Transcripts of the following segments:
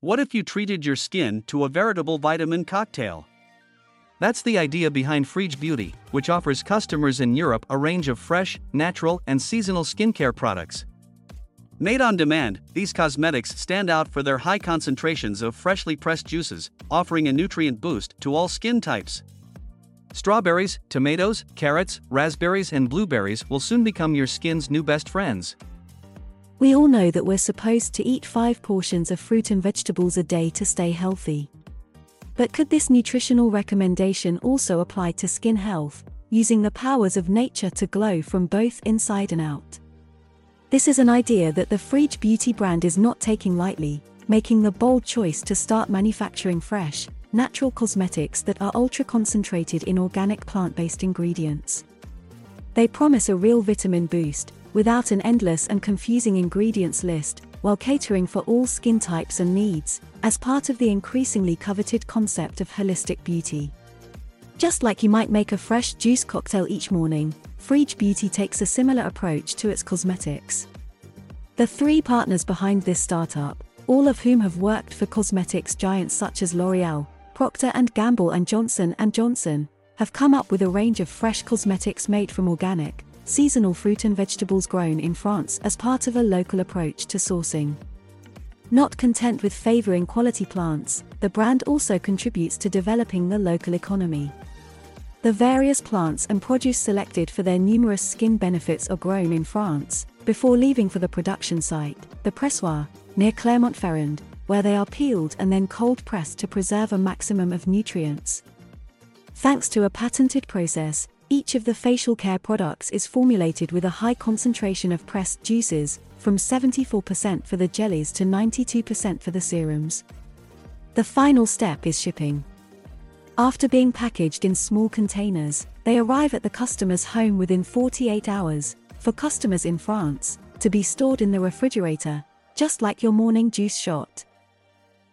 What if you treated your skin to a veritable vitamin cocktail? That's the idea behind Freedge Beauty, which offers customers in Europe a range of fresh, natural, and seasonal skincare products. Made on demand, these cosmetics stand out for their high concentrations of freshly pressed juices, offering a nutrient boost to all skin types. Strawberries, tomatoes, carrots, raspberries, and blueberries will soon become your skin's new best friends. We all know that we're supposed to eat five portions of fruit and vegetables a day to stay healthy. But could this nutritional recommendation also apply to skin health, using the powers of nature to glow from both inside and out? This is an idea that the Freedge Beauty brand is not taking lightly, making the bold choice to start manufacturing fresh, natural cosmetics that are ultra concentrated in organic plant based ingredients. They promise a real vitamin boost, without an endless and confusing ingredients list, while catering for all skin types and needs, as part of the increasingly coveted concept of holistic beauty. Just like you might make a fresh juice cocktail each morning, Freedge Beauty takes a similar approach to its cosmetics. The three partners behind this startup, all of whom have worked for cosmetics giants such as L'Oreal, Procter & Gamble and Johnson & Johnson, have come up with a range of fresh cosmetics made from organic, seasonal fruit and vegetables grown in France as part of a local approach to sourcing. Not content with favoring quality plants, the brand also contributes to developing the local economy. The various plants and produce selected for their numerous skin benefits are grown in France, before leaving for the production site, the pressoir, near Clermont-Ferrand, where they are peeled and then cold pressed to preserve a maximum of nutrients. Thanks to a patented process, each of the facial care products is formulated with a high concentration of pressed juices, from 74% for the jellies to 92% for the serums. The final step is shipping. After being packaged in small containers, they arrive at the customer's home within 48 hours, for customers in France, to be stored in the refrigerator, just like your morning juice shot.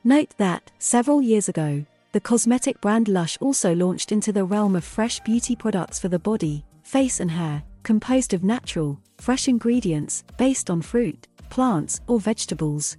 Note that, several years ago, the cosmetic brand Lush also launched into the realm of fresh beauty products for the body, face, and hair, composed of natural, fresh ingredients based on fruit, plants, or vegetables.